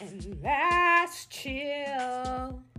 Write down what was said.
and last chill.